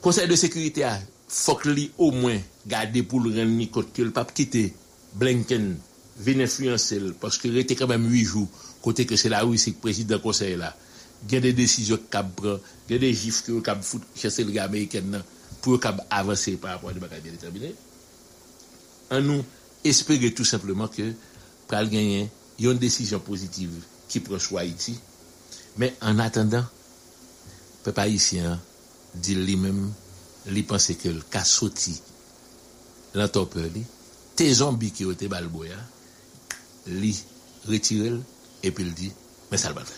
Konsey de sekurite a, fok li o mwen gade pou l ren ni kote ke l pap kite Blinken vin influensel, paske rete kamem 8 jou, kote ke se la ou se prezident konsey la. Gen de desisyon kab pran, gen de jif ki yo kab foute chase l ga Ameriken nan, pou yo kab avanse par rapport de baka bien determine. An nou, espere tout simplement ke pral genyen yon desisyon pozitiv ki prochwa iti, men an atendan, pe pa isi an, di li mèm, li panse ke l ka soti lan tope li, te zombi ki yo te balboya, li retirel, epi li di, mè salbate.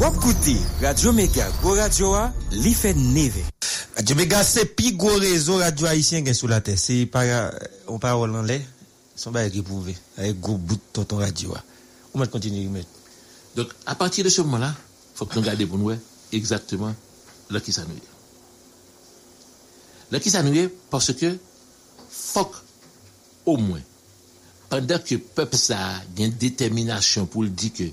Wap koute, Radio Mega, go radio a, li fè neve. Radio Mega se pi go rezo radio haisyen gen sou la te, se para, on parol an lè, son ba e ripouve, a e go bout ton ton radio a. Ou mè kontinu, ou mè. Donc, à partir de ce moment-là, il faut que nous gardions pour nous exactement là qui s'ennuie. Là qui s'ennuie parce que il faut que, au moins, pendant que le peuple a une détermination pour le dire que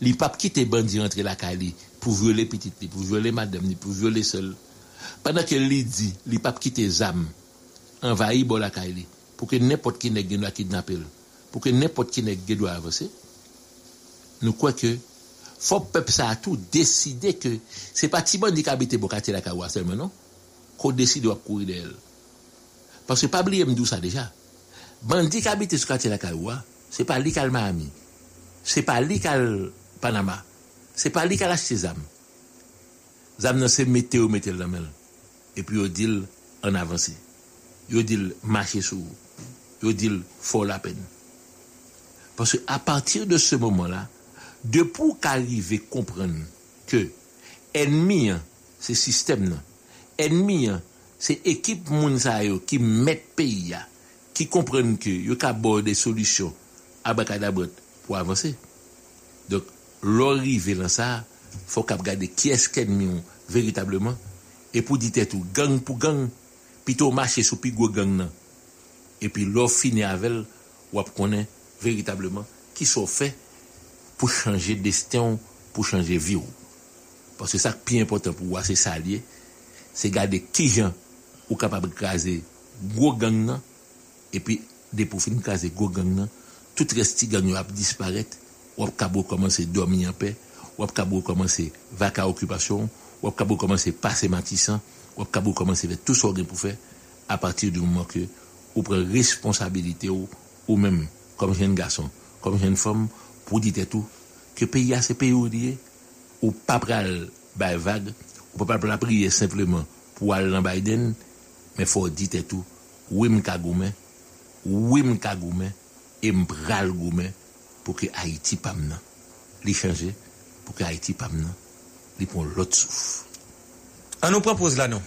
les papes qui étaient bandits entre la Cali pour violer petite, pour violer madame, pour violer seul, pendant que les dit, les papes qui étaient âmes envahis la Cali pour que n'importe qui n'est pas kidnappé, pour que n'importe qui n'est pas avancer, nous croyons que faut peuple ça a tout décider que c'est pas Tibon qui habite Bokati la Kawa seulement, non? Qu'on décide de courir d'elle. Parce que pas oublier me ça déjà. Bandi la Kawa, c'est pas lui qui a le Miami. C'est pas lui qui a le Panama. C'est pas lui qui a acheté zam. Zam nan c'est météo mettre dans main. Et puis il dit en avancé. Il dit marcher sur. Il dit faut la peine. Parce que à partir de ce moment-là, de pou kalive kompren ke enmi an, se sistem nan, enmi an, se ekip moun sa yo ki met peyi ya, ki kompren ke yo ka bo de solisyon abakadabot pou avanse. Dok, lor rive lan sa, fok ap gade ki esken mi yon veritableman, e pou dite tou gang pou gang, pi tou mache sou pi gwo gang nan. E pi lor fini avel, wap konen veritableman ki sou fe pour changer destin, pour changer vie. Parce que ça qui est important pour moi, c'est ça. C'est garder qui gens ou capable de craser gros gang et puis des pour finir craser gros gang tout reste gang va disparaître, ou capable commencer à dormir en paix, ou capable commencer vaca occupation, ou capable commencer passer matissant, ou capable commencer faire tout ce qu'on pour faire à partir du moment que ou prend responsabilité ou, ou même comme jeune garçon, comme jeune femme pou dite tou, ke peyi a se peyi ou diye, ou pa pral bay vag, ou pa pral pral priye simplement pou al nan Biden, men fò dite tou, ou im kagoumen, ou im kagoumen, im pral goumen, pou ke Haiti pam nan. Li chanje, pou ke Haiti pam nan, li pon lot souf. An nou propose la nou.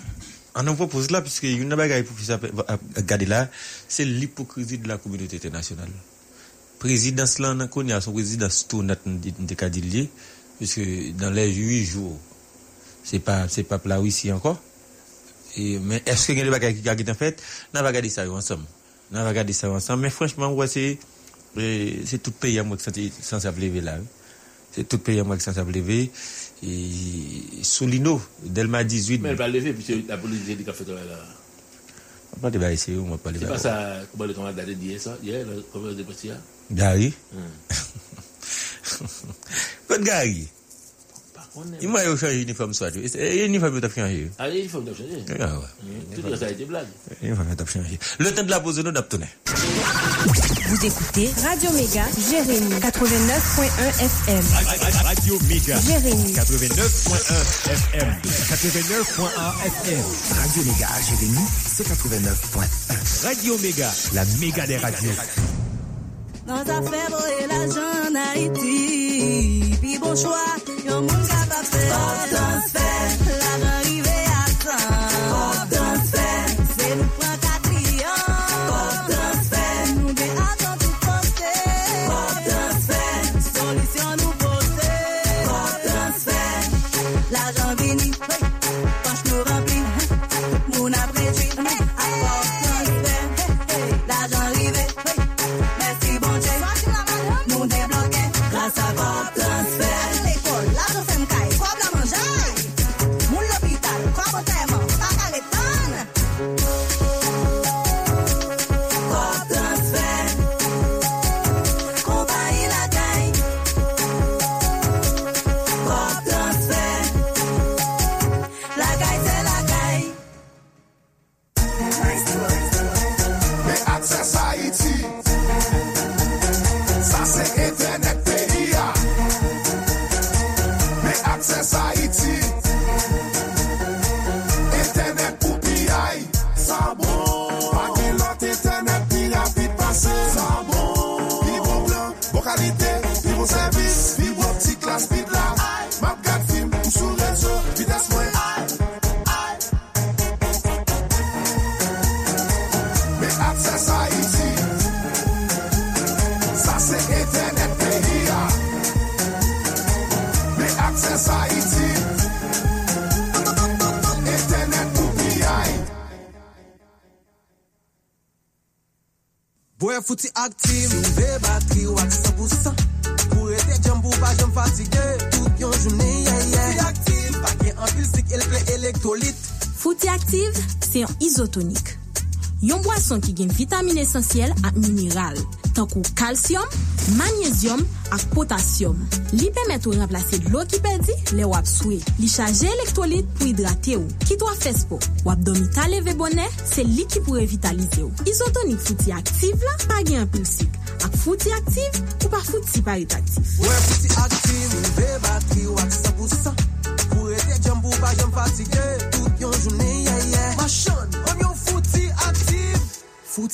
An nou propose la, piske yon nabay gaya pou fisa euh, euh, euh, gade la, se l'hipokrizi de la komunite internasyonale. Présidence là on connaît son présidence tout de puisque dans les huit jours c'est pas c'est pas là ici encore. Et mais est-ce que y a des bagages qui ont fait? On va regarder ça ensemble. On va regarder ça ensemble. Mais franchement ouais, c'est c'est tout pays à moi qui sans lever là c'est tout pays à moi qui sans lever et Solino Delma 18 mais elle va lever puisque la police dit qu'a fait là Mwen te baye se yo, mwen pale baye. Se pa sa kouba le kama dade diye sa, diye, konferans de presi ya? Gari? Hmm. Kote gari? Iman yo chanje uniform swat yo. E, e uniform yo tap chanje yo. A, uniform tap chanje. Ya, wè. Mm, tout yo sa ete blag. Uniform yo tap chanje. Le ten de la pose nou dap toune. Vous écoutez Radio Méga, Jérémy, 89.1 FM. Radio Méga, Jérémy, 89.1 FM. 89.1 FM. Radio Méga, Jérémy, c'est 89.1. Radio Méga, la méga des radios. Nan zafè boye la jan Haiti Pi bon chwa, yon moun kapap fè Fòk transfer tonik. Yon boason ki gen vitamine esensyel ak mineral, tankou kalsyum, manyezyum ak potasyum. Li pemet ou remplase l'o ki pedi, le wap swe. Li chaje elektrolit pou hidrate ou. Ki to a fespo, wap domi taleve bonè, se li ki pou revitalize ou. Isotonik fouti aktive la, pa gen impulsik. Ak fouti aktive, ou pa fouti paritatif. Ou ouais, fouti aktive, ou ve.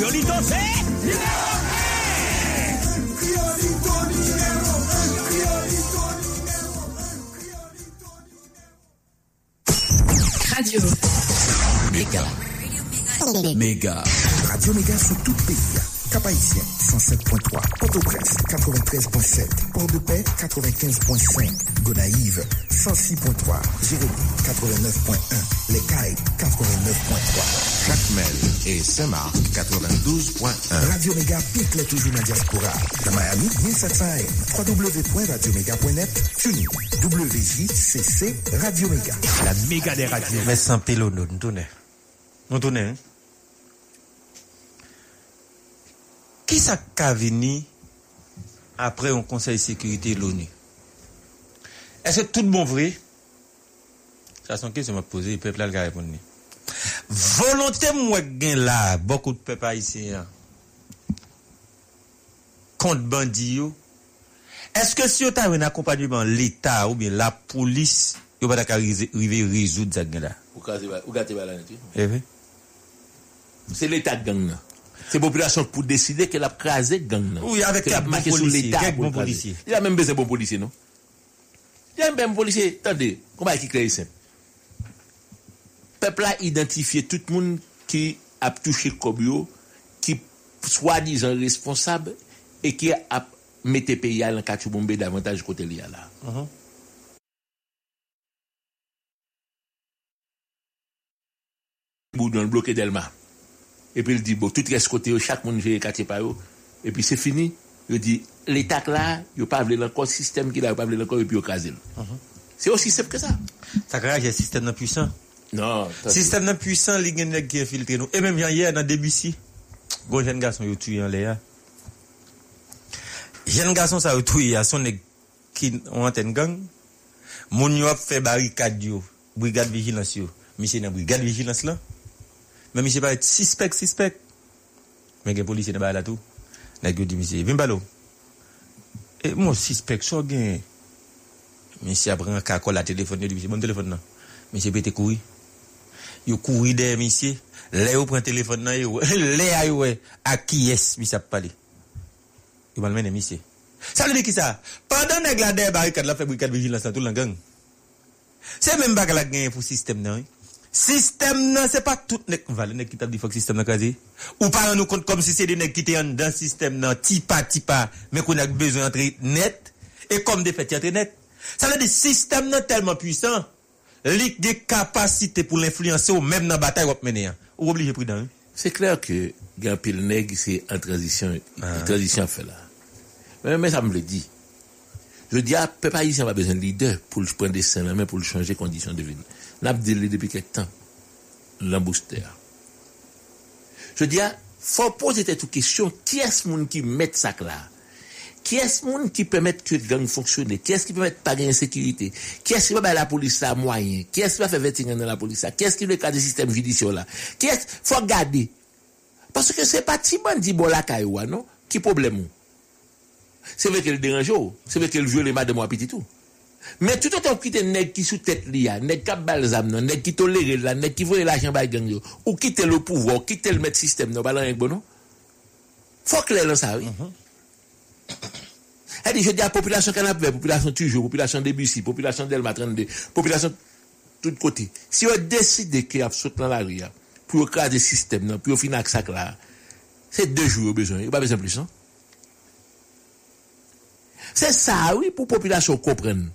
Fiorito C. Radio. Méga. Méga. Radio Méga sur toute pays. Kapaissien, 107.3. Port-au-Prince, 93.7. Port-de-Paix, 95.5. Gonaïve, 106.3. Jérémy, 89.1. Les Cailles, 89.3. Jacmel et Saint-Marc, 92.1. Radio Mega pique les toujours na diaspora. Na Miami, 1700 AM. www.radiomega.net. Tunis, WJCC, Radio Mega. La méga des radios. Mè san pelo nou, nou toune. Nou toune, hein? Qui ça qu'a venu après un conseil de sécurité de l'ONU? Est-ce que tout le monde vrai? Ça, c'est une question que je me posée, le peuple a répondre. Volonté, moi, gen là, beaucoup de peuple haïtien, contre bandits, est-ce que si vous avez un accompagnement l'État ou bien la police, vous pas arriver résoudre ça là? Ou gâte ba la. Eh oui. C'est l'État gang nan. Se populasyon pou deside ke la praze gang nan. Ouye, avek kak bon polisi. Kak bon polisi. Il a menm beze bon polisi, non? Il a menm bon polisi. Tande, koma e ki kleri sem? Pepl a identifiye tout moun ki ap touche kobyo, ki swa dizan responsab, e ki ap mette pe ya lan kachou bombe davantage kote li ya la. Uh -huh. Boudon bloke delma. Et puis il dit, bon, tout reste côté, chaque monde gère quartier par eux. Et puis c'est fini. Il dit, l'État là, il n'a pas voulu encore système qu'il a, il pas encore, et puis il crasé. C'est aussi simple que ça. Ça crée un système non puissant. Non. Système non puissant, les gens qui infiltré nous. Et même hier, dans Debussy, bon jeune garçon, il a tué en l'air. Jeune garçon, ça a tué, à son qui ont antenne gang. Moun yo a fait barricade yo, brigade vigilance yo. Monsieur dans brigade vigilance là. Men misye pa et sispek, sispek. Men gen polisi nan ba la tou. Nan gen di misye, vim balo. E moun sispek, so gen. Misye apren kakol la telefon, yo di misye, moun telefon nan. Misye pe te koui. Yo koui de misye. Le yo pren telefon nan yo. Le a yo we. A ki yes misye ap pale. Yo malmene misye. Sa le di ki sa? Pendan neg la de barikad la febri kat vigil lansan tout lan gang. Se men bak la gen pou sistem nan yo. Système nan c'est pas tout nèg valé nèg qui t'a dit système nan krasé. Ou pas nous compte comme si c'est des nèg qui étaient en dans système nan tipa tipa mais qu'on a besoin d'entrer net et comme des fait entrer net. Ça veut dire système nan tellement puissant, li des capacités pour l'influencer ou même dans bataille ou mener. hein. Ou obligé prudent. hein. C'est clair que Gampil Nègre, c'est en transition, Ah. en transition fait là. Mais, mais ça me le dit. Je dis, ah, peuple haïtien a besoin de leader pour le prendre des scènes pour le changer conditions de vie. N'a dit depuis quelque temps. L'embooster. Je dis, ah, faut poser cette question, qui est-ce qui met ça là? Qui est-ce qui permet que le gang fonctionne? Qui est-ce qui permet pas de insécurité? Qui est-ce qui va la police à moyen? Qui est-ce qui va faire 21 ans dans la police? Qui est-ce qui veut cadre système judiciaire là? Qui est-ce, faut garder. Parce que c'est pas ti bandi bon la non? Qui problème? C'est vrai qu'elle dérange, ou. c'est vrai qu'elle viole madame ou petit tout. Mais tout autant quitter nèg qui sous tête li a, nèg qui balzam non, nèg qui tolère là, nèg qui voye l'argent gang ou quitter le pouvoir, quitter le maître système non, pas rien bon non? Faut clair dans ça oui. Elle dit je dis à la population canapé, population toujours, population Debussy, population Delma 32, population tout côté. Si on décide qu'il y a saute dans la rue pour écraser le système non, pour finir avec ça là, c'est deux jours besoin, il n'y a pas besoin de plus hein? C'est ça, oui, pour la population comprendre.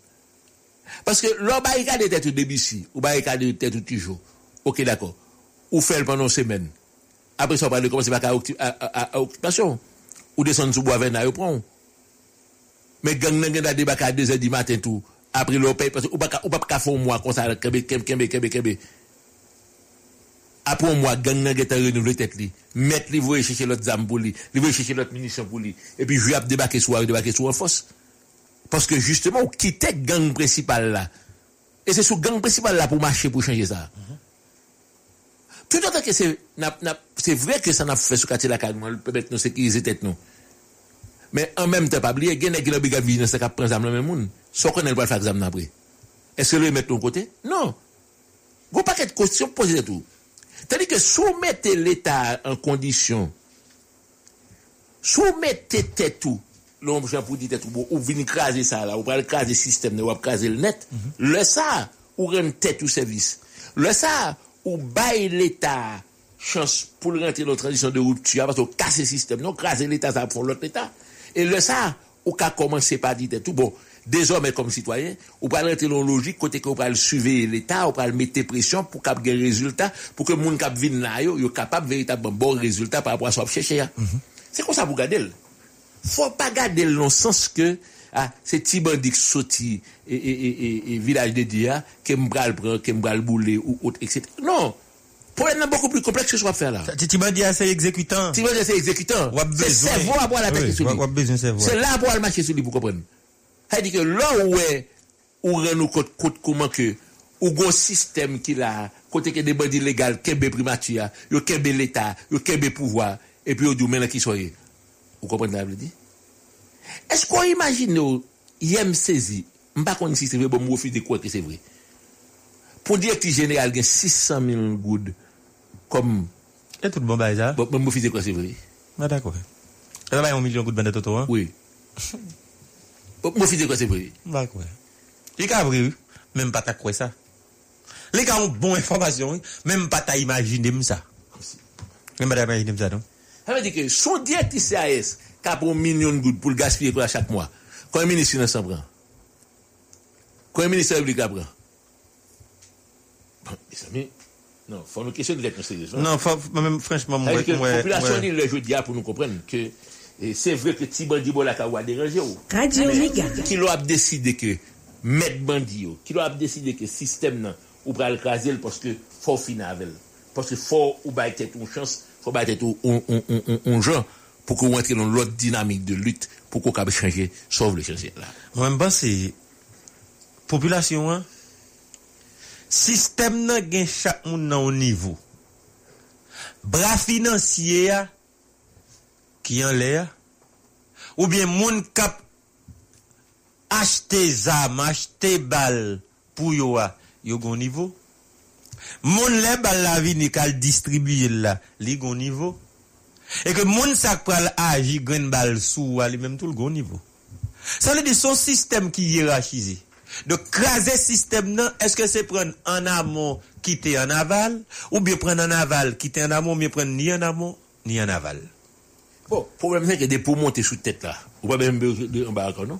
Paske lò barikade tèt ou debisi, ou barikade tèt ou tijou. Ok, d'akon. Ou fèl panon semen. Apre sa, ou pale komanse baka a okupasyon. Ou desen sou boave nan yo pran. Men gang nan gen dade baka a dezen di maten tou. Apre lò pey, ou baka fon mwa konsa kebe, kebe, kebe, kebe. Apre mwa, gang nan gen ta renouvle tèt li. Met li vwe cheche lot zam pou li. Li vwe cheche lot minisyon pou li. E pi jwe ap debake sou, debake sou an fos. Parce que justement, on quittait gang principal là. Et c'est ce gang principal là pour marcher, pour changer ça. Mm -hmm. Tout autant que c'est vrai que ça n'a fait ce quartier là, le peut-être nous sécuriser tête nous. Mais en même temps, pas oublier, il y a des gens qui ont vu dans ce cas, prennent le même monde. Sauf qu'on n'a pas fait examen après. Est-ce que le mettre de côté? Non. Vous paquet de questions posées tout. C'est-à-dire que soumettez l'État en condition, soumettez tout l'homme Jean pour dire tête tout, bon, ou venir craser ça là, ou pas craser le système, ou pas craser le net, le ça, ou rendre tête au service. Le ça, ou bail l'État chance pour le rentrer dans la transition de rupture, parce que casser le système, non, craser l'État, ça pour l'autre État. Et le ça, ou qu'à commencer par dire tout, bon, désormais comme citoyen, ou pas rentrer dans la logique, côté que ou pas le suivre l'État, ou pas le mettre pression pour qu'il y ait des résultats, pour que le monde qui vient là, yo capable véritablement bon résultat par rapport à ce qu'on cherche. là. C'est comme ça pour garder. Faut pas garder le sens que, ah, c'est petit bandit qui sorti et, et, et, et, et village de Dia, qui m'bral prend, qui m'bral bouler ou autre, etc. Non! Le problème est beaucoup plus complexe que ce qu'on va faire là. Dit assez exécutant. Dire c'est exécutant. A C'est cerveau à boire la tête sur a- lui. a. C'est là pour le marcher sur lui pour comprendre. Ça dit que là où est, où rend nous compte, comment que, ou système qui là, côté que des bandits légaux, kembe primature, yo kembe l'État, yo kembe pouvoir, et puis yo dit maintenant qui soyez? Vous comprenez ce que je dire? Est-ce qu'on imagine, yo, yem saisi, m'pas qu'on si c'est vrai, bon, m'ou refuse de croire que c'est vrai. Pour dire que le général gagne 600 000 goudes, comme, Et tout bon bail ça? bon, m'ou refuse de croire que c'est vrai. Ah, d'accord. Ça va un million de bandes toto, hein? Oui. M'ou refuse de croire que c'est vrai. D'accord. Les gars, vrai, oui. même pas ta quoi ça. Les gars ont bonne information, même pas ta imaginer ça. Même pas ta imaginer ça, non? Ça veut dire que son directrice CAS qui a pour un million de gouttes pour le gaspiller pour chaque mois, quand un ministre s'en prend, quand un ministre public la prend. Bon, mes amis, non, il faut nous questionner d'être sérieux. Non, même franchement, moi, La population dit le jeu de pour nous comprendre que c'est vrai que si bandit la a dérangé. Oh. Radio Omega. Qui l'a décidé que mettre bandit, oh, qui l'a décidé que système, non, ou pas le craser parce que faut finir avec. Parce que faut ou pas être une chance faut battre tout un genre pour qu'on rentre dans l'autre dynamique de lutte pour qu'on puisse changer, sauve le changer là. Même pas c'est population hein. Système nan gen chaque monde nan au niveau. Bras financier qui en l'air ou bien moun kap acheter zam, acheter bal pour yo yo gon niveau. Moun le bal la vi ni kal distribuye la, li gon nivou. E ke moun sak pral aji gren bal sou wali menm tout l gon nivou. Sa le di son sistem ki yirachize. De kraze sistem nan, eske se pren an amon kite an aval, ou bi pren an aval kite an amon, mi pren ni an amon, ni an aval. Bon, le problème c'est que des pour monter sous tête là, ou pas même de- en bas encore non?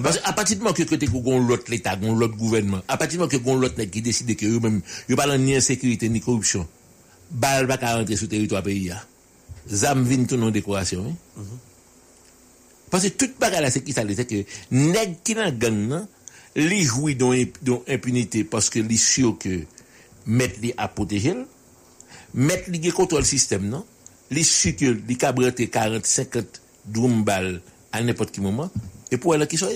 Parce qu'à partir du moment que côté qu'on l'autre l'État, l'autre gouvernement, à partir du moment que qu'on l'autre qui décide que eux-mêmes, ils pas ni insécurité ni corruption, balle pas qu'à rentrer sur le territoire pays. là. Zam vin tout non décoration. hein? Parce que toute bagarre là, c'est qui ça C'est que nèg qui dans gang li joui don, don impunité parce que li sûr que mettre li à protéger, mettre li gen contrôle système non, li sûr que li cabrete 40, 50 drum bal à n'importe quel moment et pour elle qui soit.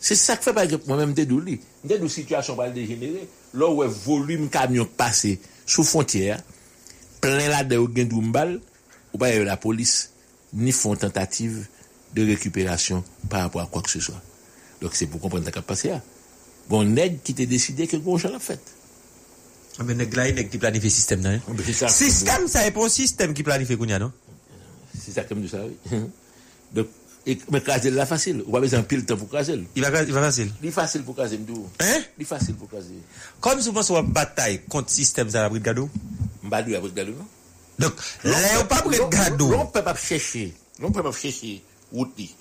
C'est ça que fait par exemple moi-même des douli. Des situation va dégénérer. Là où volume camion passé sous frontière, plein là de gen drum bal, ou pas la police ni font tentative de récupération par rapport à quoi que ce soit. Donc c'est pour comprendre ce qui a passé là. Bon, qui t'a décidé que gros l'a fait. Ah, Mais nèg là, nèg qui planifie système là. hein? Ah. Système, ça est pas un système qui planifie kounya, non? C'est ça comme ça, oui. Donc, et, mais craser là facile. On va besoin pile temps pour craser. Il va, il va facile. Il est facile pour craser, m'dou. Hein? Il est facile pour craser. Comme souvent sur une bataille contre système ça la brigade. Mbadou après gado, non? Donc, là, on pas brigade. L'on peut pas chercher. L'on peut pas chercher route li.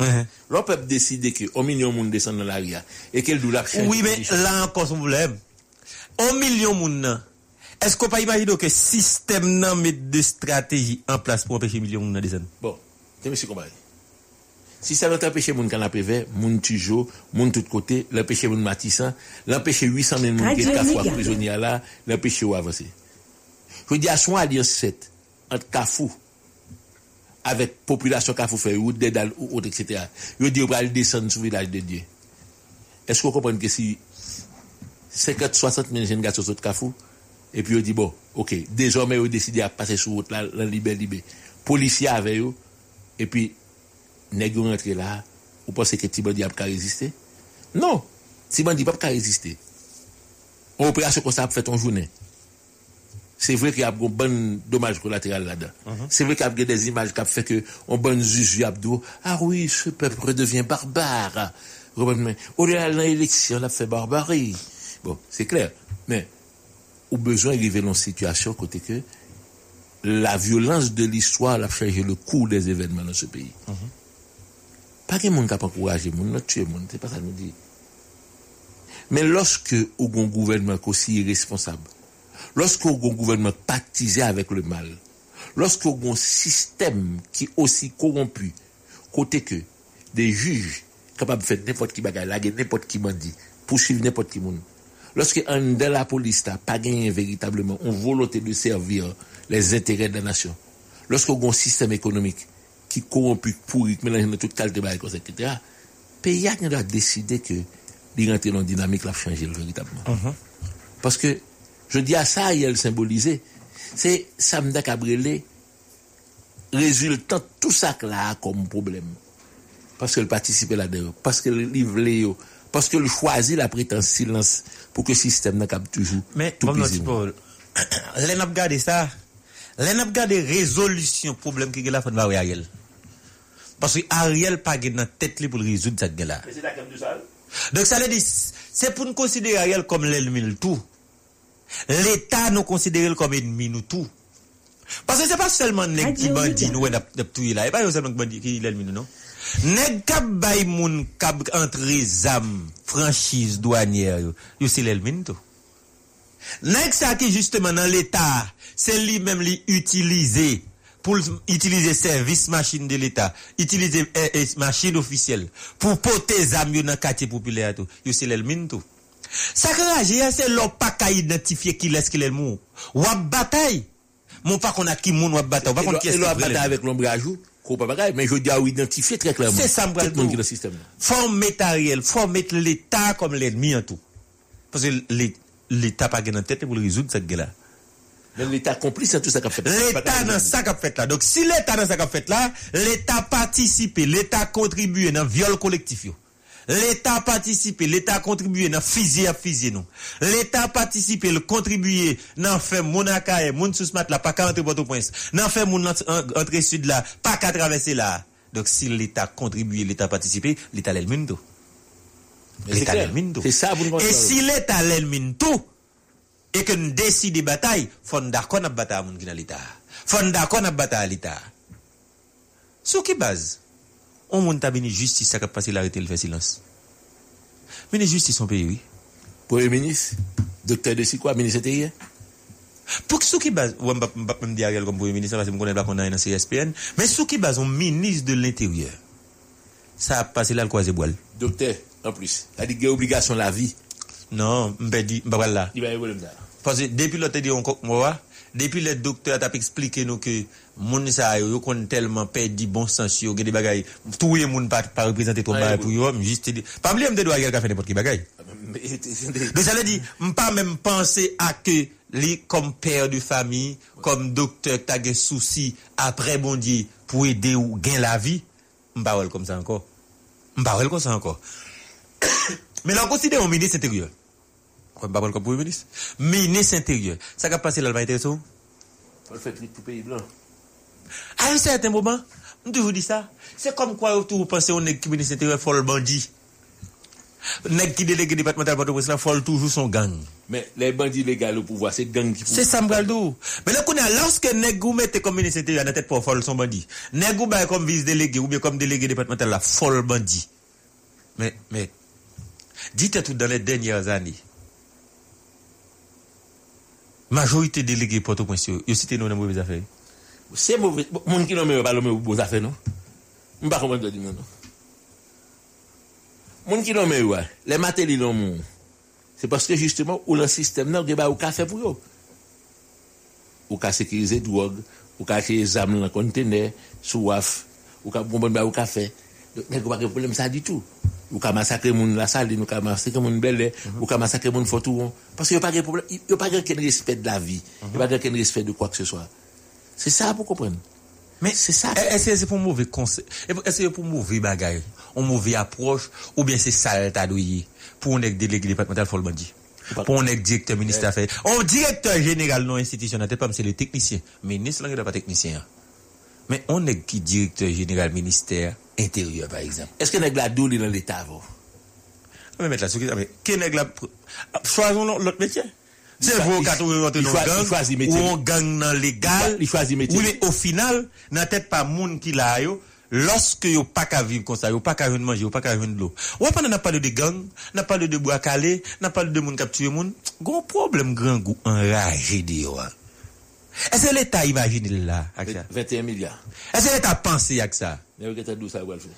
L'on peut décider que un million de monde descend dans la ria et qu'elle doit la. Oui, mais là encore son problème. Un million moun. Est-ce qu'on peut imaginer que système nan met de stratégie en place pour empêcher million moun nan descendre? Bon, c'est monsieur combat. Si ça veut empêcher moun canapé vert, moun tujo, moun tout côté, l'empêcher moun matissan, l'empêcher 800 000 moun qui est prisonnier là, l'empêcher ou avancer. Je dis à son alliance faite entre Kafou avec population Kafou fait ou Dedal ou autre, etc. Je dis, on va aller descendre sur le village de Dieu. Est-ce qu'on comprend que si 50, 60 000 jeunes garçons sont de Kafou, et puis on dit, bon, ok, désormais, on décidé à passer sur route là, là, libé, libé. Policiers avec eux, et puis, nèg yo rentre là, ou pensez que Tibandi a pas résister? Non, Tibandi pas résister. Une opération comme ça fait en journée. C'est vrai qu'il y a un bon dommage collatéral là-dedans. C'est vrai qu'il y a des images qui ont fait que on bon zuzu abdou. Ah oui, ce peuple redevient barbare. Au lieu de l'élection, on a fait barbarie. Bon, c'est clair. Mais, au besoin d'arriver dans une situation côté que la violence de l'histoire a changé le cours des événements dans ce pays. Pas que monde qui a pas encouragé monde, non tuer monde, c'est pas ça que nous dit. Mais lorsque au un gouvernement qui est aussi irresponsable, lorsque au un gouvernement pactisé avec le mal, lorsque au un système qui est aussi corrompu, côté que des juges capables de faire n'importe qui bagaille, n'importe qui bandit, poursuivre n'importe qui monde. Lorsque un de la police n'a pas gagné véritablement une volonté de servir les intérêts de la nation, lorsque a un système économique qui corrompu, pourri, qui mélange qualité de bagaille, etc., pays a doit décider que dans une dynamique là changer véritablement. Parce que je dis à ça, il symbolisé, c'est Samda Cabrelé résultant de tout ça que là comme problème. Parce qu'elle participe là-dedans, parce qu'elle livre Parce qu'elle choisit la prétence silence pour que le système n'a cap toujours Mais, tout bon, Paul, l'en a regardé ça, l'en a regardé résolution problème qui est là, faut voir Ariel. Parce que Ariel pas dans tête pour le résoudre cette gueule là. Donc ça veut dire, c'est pour nous considérer Ariel comme l'ennemi le tout. L'État nous considère comme ennemi nous tout. Parce que c'est pas seulement nèg qui Radio bandit Méga. nous tout là, et pas seulement bandit qui l'ennemi nous non? Nèg k'ap bay moun k'ap entre zam, franchise douanière yo, yo c'est tout. Nèg ça qui justement dans l'État, c'est lui-même li utiliser pour utiliser service machine de l'État, utiliser eh, eh, machine officielle pour porter zam yo dans quartier populaire. Yo c'est l'ennemi tout. Ça rage, c'est l'on pas qu'à identifier qui laisse qui l'ennemi. Ou à bataille. Mon pas qu'on a qui moun ou bataille, ou pas qu'on qui est bataille avec l'ombre à jour, mais je dis à identifier très clairement. C'est ça, Tout le monde qui le système. faut mettre Ariel, faut mettre l'État comme l'ennemi en tout. Parce que l'É- l'État pas gain en tête pour le résoudre cette guerre-là. Mais l'État complice à tout ça qu'a fait. L'État dans ça qu'a fait là. Donc si l'État dans ça qu'a fait là, l'État participe, l'État contribue dans viol collectif L'Etat patisipe, l'Etat kontribuye nan fizi ap fizi nou. L'Etat patisipe, l'kontribuye nan fe moun akaye, moun sousmat la, pa ka rentre bote pwens. Nan fe moun rentre sud la, pa ka travesse la. Dok si l'Etat kontribuye, l'Etat patisipe, l'Etat lèlmine do. L'Etat lèlmine do. E si l'Etat lèlmine do, e ke nou desi de batay, fon dakon ap bata a moun ki nan l'Etat. Fon dakon ap bata a l'Etat. Sou ki baz? On monte à béni justice, ça qui a passé l'arrêté, le fait silence. Mais justice, son pays, oui. Premier ministre, docteur de quoi, ministre intérieur. Pour sous qui base, ou m'pa me dire Ariel comme premier ministre, parce que je connais pas qu'on a un CSPN, mais sous qui base, on ministre de l'Intérieur, ça a passé là le croisé boile. Docteur, en plus, t'as dit qu'il y a obligation la vie. Non, là. Il va y avoir problème ça. Parce que depuis l'autre dit on moi, Depi le doktor tap eksplike nou ke moun sa yo yo kon telman pedi bon sens yo ge de bagay. Touye moun pa, pa reprezenter ton bagay pou yo. Pam li mde do a gel ka fe nepot ki bagay. De sa le di, mpa mèm panse a ke li kom per de fami, kom doktor ta gen souci apre bon di pou ede ou gen la vi. Mpa wèl kom sa anko. Mpa wèl kom sa anko. Men an konside yon mini se te gyo. Wel comme premier ministre. Ministre intérieur. Ça qui a passé là va intéressant? On le fait le pays blanc. À un certain moment, je vous dis ça, c'est comme quoi vous pensez on est qui ministre intérieur folle bandit. Nèg qui délégué départemental Port-au-Prince là folle toujours son gang. Mais les bandits légaux au pouvoir, c'est gang qui C'est ça m'galdo. Mais là qu'on a lorsque nèg ou mette comme ministre intérieur dans tête pour folle son bandit. Nèg ou bail comme vice délégué ou bien comme délégué départemental la folle bandit. Mais mais dites tout dans les dernières années. majorité délégué Port-au-Prince, yo cité nous dans mauvaise affaire. C'est mauvais. Bon, moun qui nomme pas le nomme bonnes affaires non. On pas comment dire non. non. Moun qui nomme ouais, les matériels non moun. C'est parce que justement ou le système non, là, ba ou café pour eux. Ou ka sécuriser drogue, ou ka acheter des armes dans conteneur, sous waf, ou ka bon, bon ba ou café. Donc, il n'y a pas de problème ça du tout. Ou ka massacrer moun la saline, ou ka massacrer moun belle, ou ka massacrer moun fotouron. Parce qu'il n'y a pas de problème, il n'y a pas de respect de la vie. Il n'y a pas de respect de quoi que ce soit. C'est ça pour comprendre. Mais c'est ça. Est-ce que c'est pour mauvais conseil? Est-ce que c'est pour mauvais bagage Une mauvaise approche? Ou bien c'est ça le douillé Pour un délégué départemental faut le bandit Pour un directeur ministre d'affaires Un directeur général non institutionnel Peut-être pas c'est le technicien Ministre là il n'est pas technicien Men, on neg ki direktor general minister interior, par exemple. Eske neg la dou li nan l'Etat avon? Mè mèt la soukita, mè, ke neg la... Chwazon l'ot metye? Se vokato ou rentre nan gang, ou an gang nan legal, ou le au final, nan tèt pa moun ki la yo, loske yo pa ka viv kon sa, yo pa ka ven manje, yo pa ka ven lo. Wap an nan pale de gang, nan pale de boakale, nan pale de moun kapture moun, goun problem gran goun enraje di yo an. Ese l'Etat imagine la ak sa? 21 milyar. Ese l'Etat pense ak sa? Mè wè kè ta dou sa wèl fè.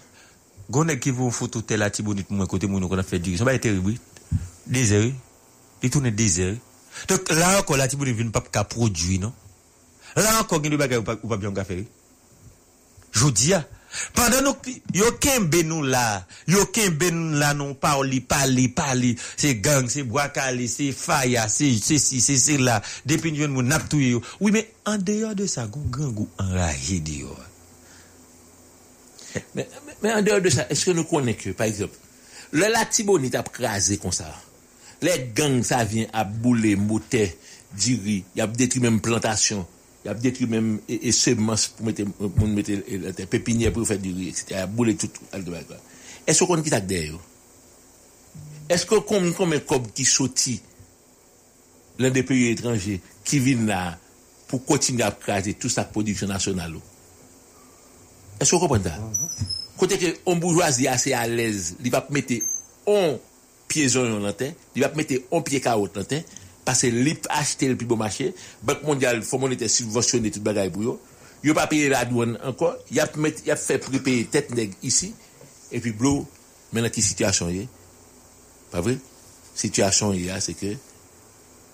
Gonè ki voun foutou tè la tibounit mwen kote moun nou kon a fè diri. Sò ba yè teribri. Dezeri. Li toune dezeri. Tok la anko la tibounit vin pap ka prodwi non? La anko gen di bagay ou pa byon ka fè li? Jodi ya. Pandan nou, yo kenbe nou la, yo kenbe nou la nou parli, parli, parli, se gang, se bwakali, se faya, se si, se, se, se la, depi nou yon moun nap touye yo. Oui, men, an deyo de sa, goun gangou an raje diyo. Men, men an deyo de sa, eske nou konen ke, par exemple, le la tibonit ap krasi kon sa, le gang sa vyen ap boule, moutè, diri, yap detri men plantasyon, y ap detri menm e semans pou mette moun mette pepinye pou fè diri, etc. Y ap boule tout al do akwa. Esko kon ki tak der yo? Esko kon men kob ki soti lan de peyi etranje ki vin la pou kontine ap krate tout sa produksyon nasyonal yo? Esko kon pon ta? Kote ke on bourgeoisie ase alèz, li va mette on piye zon yon lantè, li va mette on piye kaot lantè, Pase lip achete l pi bo mache, bank mondial fò moun ete subvensyonne tout bagay pou yo, yo pa peye la douan anko, yap, yap fè prepeye tet neg isi, epi blou men a ki situasyon ye. Pa vre? Situasyon ye a se ke,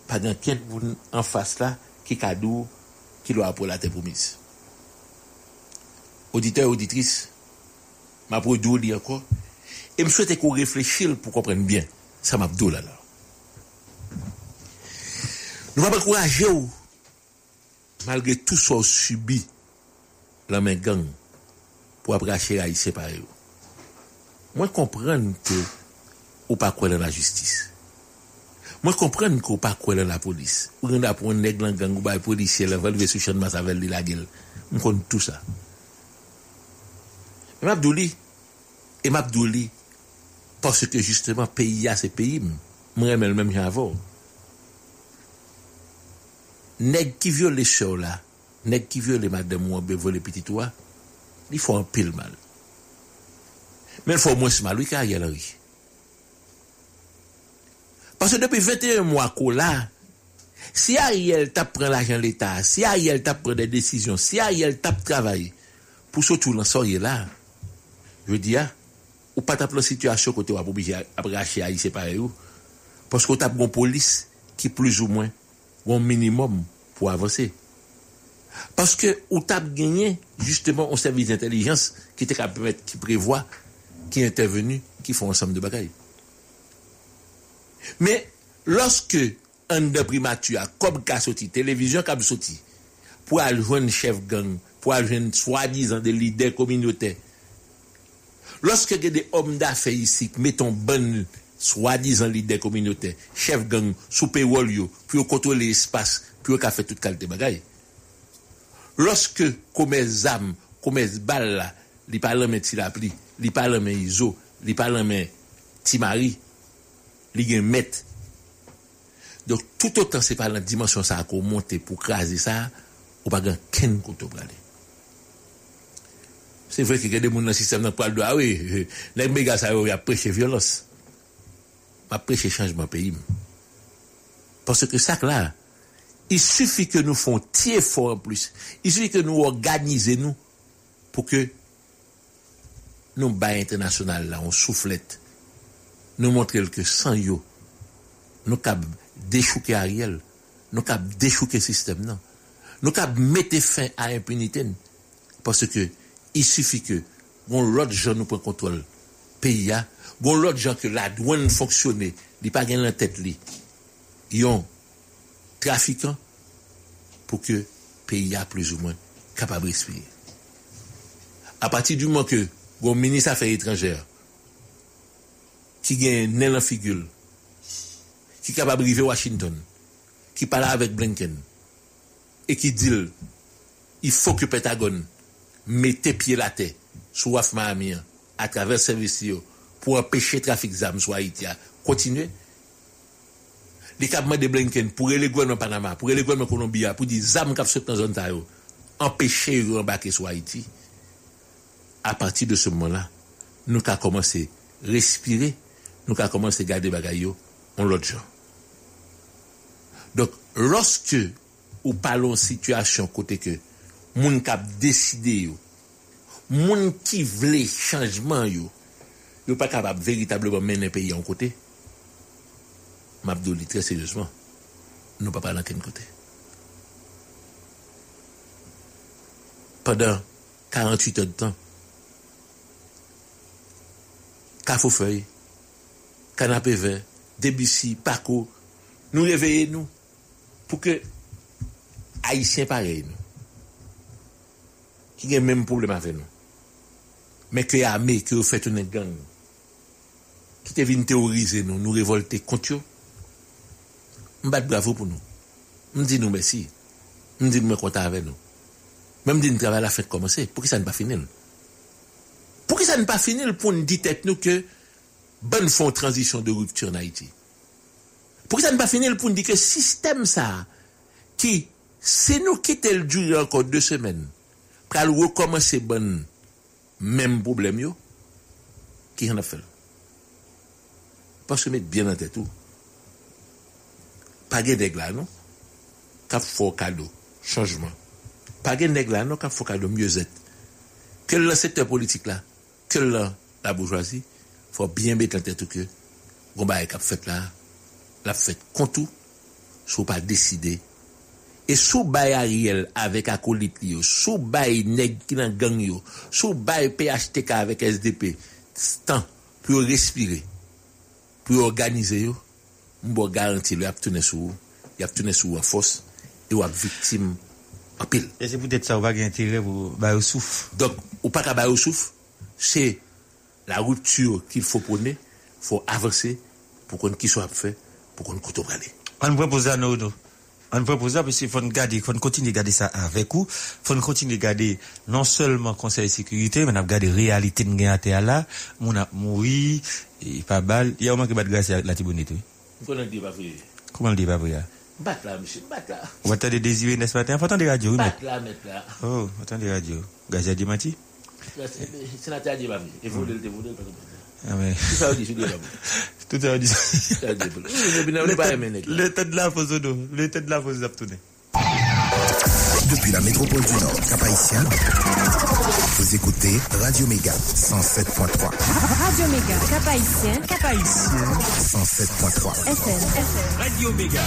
pa gen ken moun an fas la ki kadou ki lo apou la te promis. Auditeur, auditris, ma pou dou li anko, e m souwete kou reflechil pou kompren bien sa map dou la la. Nous va pas encourager ou, malgré tout ce qu'on subit la main gang pour après acheter haïtien par eux. Moi, comprendre que ou pas quoi dans la justice. Moi, comprendre qu'on pas quoi dans la police. Ou qu'on a pour un nègre dans gang ou pas policier, la va lever sur champ masse avec la gueule. On connaît tout ça. Mais Mabdouli, et Mabdouli, parce que justement, pays a ces pays, moi, même même avant. Nèg qui viole sœurs là, nèg qui viole madame ou voler petit toi, il faut un pile mal. Mais il faut moins mal, oui, car il y a oui. Parce que depuis 21 mois qu'on là, si Ariel tape prend l'argent de l'État, si Ariel tape prend des décisions, si Ariel tape travailler, pour surtout ce là, je dis, ah, ou pas tape la situation côté ou obligé à racher haïtien pareil ou parce qu'on tape une police qui plus ou moins minimum pour avancer. Parce que ou tape gagné justement un service d'intelligence qui était capable qui prévoit qui est intervenu qui font ensemble de bagailles. Mais lorsque un de primature comme qu'a télévision qu'a pour aller joindre chef gang pour aller soi-disant des leaders communautaires Lorsque des hommes d'affaires ici mettent bon soi-disant leader communautaire, chef gang, sous payroll puis contrôler l'espace, on fait toute qualité bagaille. Lorsque commerce âme, commerce balle là, li parle mais tilapli, li parle mais iso, li parle mais timari, li gen met. Donc tout autant c'est pas la dimension ça qu'on monte pour craser ça, ou pas ken koto brale. C'est vrai qu'il y a des dans le système dans le ah oui, les méga ça y a prêché violence. Pas prêché changement pays. Parce que ça là, il suffit que nous fassions tiers fort en plus. Il suffit que nous organisions nous pour que nous bas international là, on. Nous montrer que sans yo, nous cap déchouquer Ariel, nous cap déchouquer le système. Nous cap mettre fin à l'impunité parce que il suffit que l'autre gens nous prend contrôle pays a bon l'autre gens que la douane fonctionne il pas gagne en tête li yon trafiquant pour que pays a plus ou moins capable de respirer. À partir du moment que bon ministre affaires étrangères qui gagne nez en figure qui est capable de Washington qui parle avec Blinken et qui dit il faut que Pentagone mette pied la terre sous Waf Miami à travers service pour empêcher trafic d'armes sur Haïti continuer. Les cabements de Blinken pour les gouvernements Panama, pour les gouvernements Colombia, pour dire armes qui sont dans zone ta yo, empêcher de embarquer sur Haïti. À partir de ce moment-là, nous avons commencé à respirer, nous avons commencé à garder bagaille yo, on l'autre genre. Donc, lorsque nous parlons de situation côté que moun kap décidé yo, moun qui vle changement yo, yo pas capable véritablement mener pays en côté. M'abdouli très sérieusement, nous pas parler quel côté. Pendant 48 heures de temps, Cafoufeuille, canapé vert, Debussy, Paco, nous réveillons nous pour que Haïtiens pareil nous qui a le même problème avec nous. Mais que armé, que vous faites une gang, qui te venu terroriser nous, nous révolter contre eux, m'bat bravo pour nous. Me dit nous merci. Me dit nous content avec nous. Même dit nous travail la fête commencer. Pour que ça ne pas finir? Pour que ça ne pas finir pour nous dire nous que bonne font transition de rupture en Haïti? Pour que ça ne pas finir pour nous dire que système ça, qui, c'est nous qui le durer encore deux semaines, pral recommencer bon menm problem yo, ki yon ap fel. Pas se met bien an tetou. Page deg la nou, kap fo kado, chanjman. Page neg la nou, kap fo kado, mye zet. Kel la sektor politik la, kel la la bourgeoisie, fo bien met an tetou ke, gomba bon, e kap fet la, la fet kontou, sou pa deside et sous bay Ariel avec acolyte yo, sous bay nèg qui nan gang yo, sous bay PHTK avec SDP, temps pour respirer, pour organiser yo, m'bo garanti le ap tourner sous, y ap tourner sous en force et ou victime en pile. Et c'est peut-être ça ou pas intérêt pour au souffle. Donc, ou pas bay au souffle, c'est la rupture qu'il faut prendre, faut avancer pour qu'on qui soit fait, pour qu'on couteau aller. On propose à nous. On propose ça parce qu'il faut garder, faut continuer à garder ça avec vous. faut continuer à garder non seulement conseil de sécurité, mais on a garder réalité de à là, on a mouru, et pas balle. Il y a un moment qui bat grâce à la tibonite. Comment le dit pas vrai? Comment le dit pas vrai? Bat là, monsieur, bat là. Va t'aller désirer n'est-ce faut attendre radio, oui. Bat là, mettre là. Oh, attendez radio. Gazia Dimati? Terre pas. Et vous le dites, vous le Ah ouais. Tout ça dit, je dis Tout ça dit. Le tête de la fausse d'eau. Le tête de la fausse d'abtourner. Depuis la métropole du Nord, Cap-Haïtien, Vous écoutez Radio Méga 107.3. Radio Méga, Cap-Haïtien, Cap-Haïtien. 107.3. FM, FM. Radio Méga,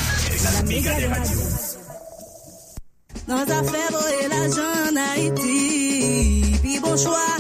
la méga des radios. Dans affaires et l'argent en Haïti. Puis bon choix,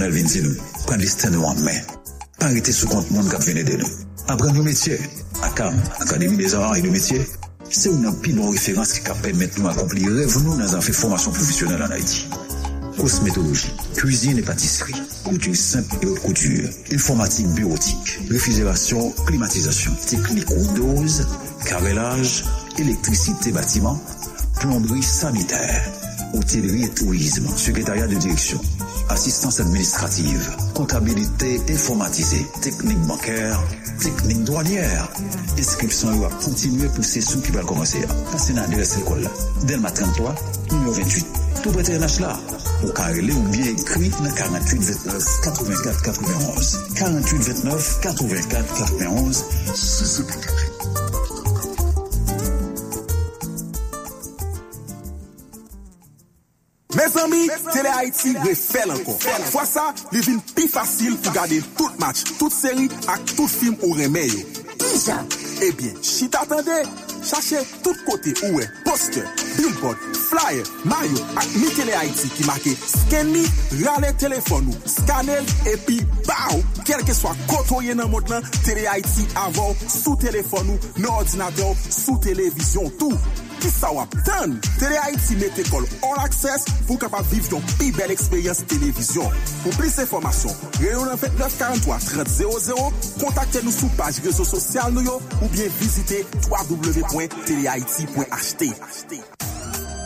profesyonel vin ti nou, pran liste nou an men. Pan rete sou kont moun kap vene de nou. Apran nou metye. Akam, Akademi des Arts et de Métiers, se ou nan pilon referans ki kap pemet nou akompli rev nou nan zan fe formasyon profesyonel an Haiti. Kosmetologi, kuisine et patisserie, couture simple et haute couture, informatique bureautique, refrigération, climatisation, technique rondose, carrelage, électricité bâtiment, plomberie sanitaire. Hôtellerie et tourisme, secrétariat de direction, assistance administrative, comptabilité informatisée, technique bancaire, technique douanière. Inscription va continuer pour ces sous qui va commencer. Passez dans l'adresse école. Delma 33, numéro 28. Tout près de là. Ou carrelé ou bien écrit dans 48 29 84 91. 48 29 84 91. Mez ami, Tele Haiti refel anko. Fwa sa, li vin pi fasil pou gade tout match, tout seri ak tout film ou remeyo. Ki jan? Ebyen, eh si t'atende, chache tout kote ouwe, poste. Billboard, flyer, maillot ak mi Télé Haïti qui marqué scan me, rale téléphone ou, scanner et puis bao, quel que soit côté dans monde là, Télé Haïti avant sous téléphone ou, dans ordinateur, sous télévision tout. Ki sa wap tan, Tele Haiti met all access pou kapap viv yon pi bel eksperyans televizyon. Pou plis informasyon, reyon 29 43 30 00, kontakte nou sou page rezo sosyal nou yo ou bien visite www.telehaiti.ht.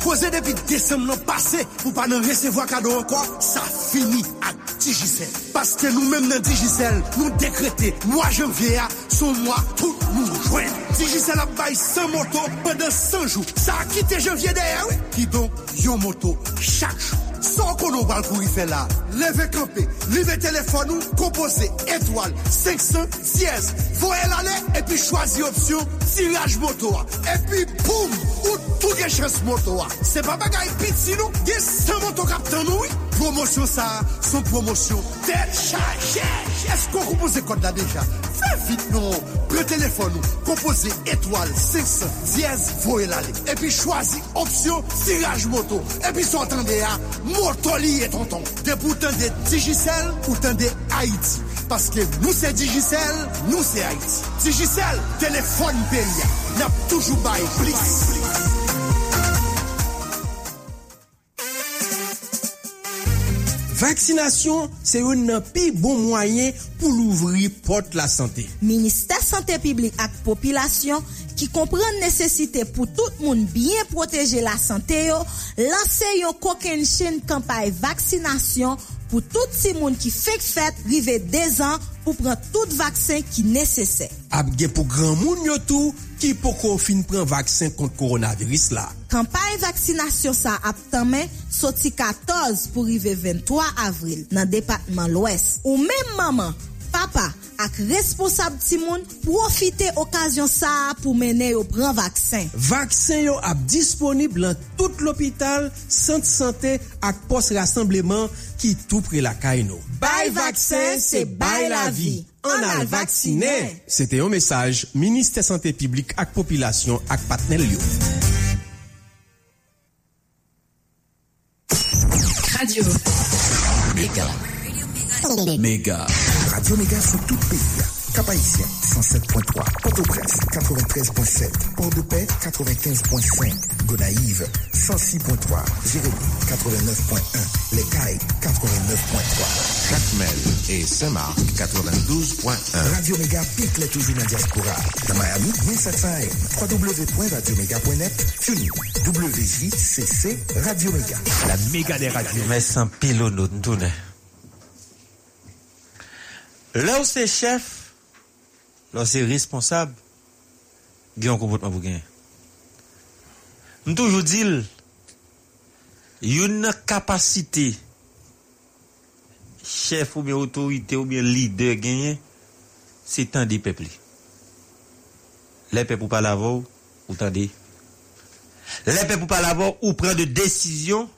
Pose depi desem nan pase pou pa nan resevo kado anko, sa fini ak Digicel. Paske nou menm nan Digicel, nou dekrete, mwa janvye a, son mwa tout nou jwen. Digicel ap bay 100 moto pendant 100 jou. Sa akite janvye de e, ki don yon moto chak jou. Son konon bal kou ife la, leve kampe, live telefon nou, kompose etwal 500 diez, voye lale, epi chwazi opsyon tiraj moto. A, epi poum, ou tou gen chans moto. A. Se pa bagay pit si nou, gen 100 moto kapten nou, promosyon sa, son promosyon, tel chaje. Esko kompose kod la deja? Fe vit nou, pre telefon nou, kompose etwal 500 diez, voye lale, epi chwazi opsyon tiraj moto, epi son tende a, Mortoli et tonton. De pou tan de Digicel ou tan de Haïti. Paske nou se Digicel, nou se Haïti. Digicel, telefon beya. Nap toujou bay plis. Vaksinasyon se yon nan pi bon mwayen pou louvri pot la sante. Ministè Santé Publique ak Popilasyon ki kompren nesesite pou tout moun bien proteje la sante yo, lanse yon koken chen kampay vaksinasyon pou tout si moun ki fek fet rive 2 an pou pran tout vaksin ki nesesè. Apge pou gran moun yo tou ki pou kon fin pran vaksin kont koronavirus la. Kampay vaksinasyon sa ap tamen soti 14 pou rive 23 avril nan depatman lwes. Ou men maman papa ak responsab ti moun profite okasyon sa pou mene yo pran vaksin. Vaksin yo ap disponib lan tout l'opital, sante sante ak pos rassembleman ki tou pre la kay nou. Bay vaksin se bay la vi. An al vaksine. Sete yo mesaj, Ministè Santé Publique ak Popilasyon ak Patnel yo. Radio Mega Mega Radio Mega sou tout pays. Kapaissien, 107.3. Port-au-Prince, 93.7. Port-de-Paix, 95.5. Gonaïve, 106.3. Jérémy, 89.1. Lécaille, 89.3. Jacmel et Saint-Marc, 92.1. Radio Mega pique les toujous na diaspora. Na Miami, 1700 M. www.radiomega.net. Tunis, WJCC, Radio Mega. La méga des radios. Mè s'en pilo nou n'tounè. Lè ou se chef, lè ou se responsab, gen yon kompotman pou gen. M toujou dil, yon kapasite chef ou bien otorite ou bien lider genye, se tan di pepli. Le pep ou pa lavo, ou tan di. Le pep ou pa lavo, ou pren de desisyon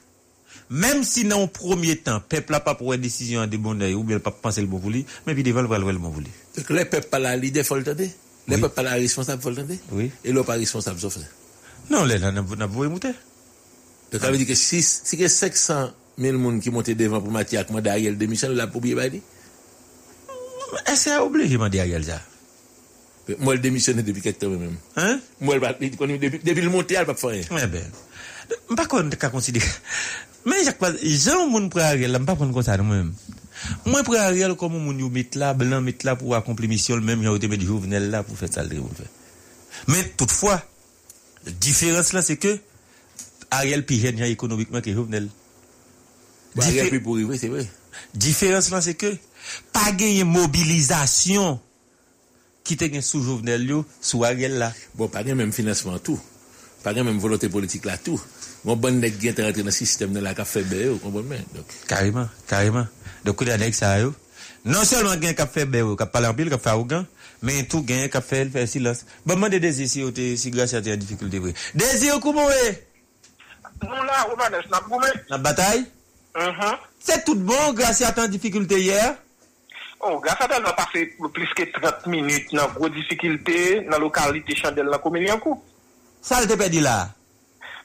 même si dans un premier temps, peuple n'a pas pour une décision de bon ou bien pas penser le bon pour lui, mais puis devant le le bon pour lui. Donc les peuples pas la leader, faut le tenter. Les peuples pas la responsable, faut le tenter. Oui. Et l'autre pas responsable, sauf ça. Non, là, n'a pas monter. Donc ça veut dire que si, si que 500 000 personnes qui montent devant pour Mathias, moi Ariel démission, là, pour bien. Est-ce que c'est obligé de Ariel ça? Moi, je démissionne depuis quelque temps même. Hein? Moi, depuis, depuis le monter, elle va pas faire rien. Eh ben. Pas qu'on peut considérer. Mais Jacques, Jean, mon pour Ariel, je ne pas prendre comme ça moi-même. Moi, pour Ariel, comme mon you met là, blanc, met là pour accomplir mission, même, j'ai été mis Jovenel là pour faire ça, le faire. Mais toutefois, la différence là, c'est que Ariel plus jeune économiquement que Jovenel. Ariel plus pour c'est vrai. Différence là, c'est que pas gagner mobilisation qui te gagne sous Jovenel yo, sous Ariel là. Bon, pas même financement tout. Pas même volonté politique là tout. Mwen bon nek gen te rentre nan sistem nan la ka febe yo, konpon men. Kariman, kariman. Do kou da nek sa yo. Non selman gen ka febe yo, ka palan pil, ka fa ou gan, men tou gen ka fel, fel silans. Bon man de dezi si yo te, si grasya te a dificulte vwe. Dezi yo kou mou e? Nou la, ou manes, nap goume. Nap batay? Mm-hmm. Se uh-huh. tout bon, grasya te oh, a dificulte yer? Oh, grasya te a pase plus ke 30 minute nan gro dificulte nan lokalite chandel la koumen yankou. Sa le te pedi la?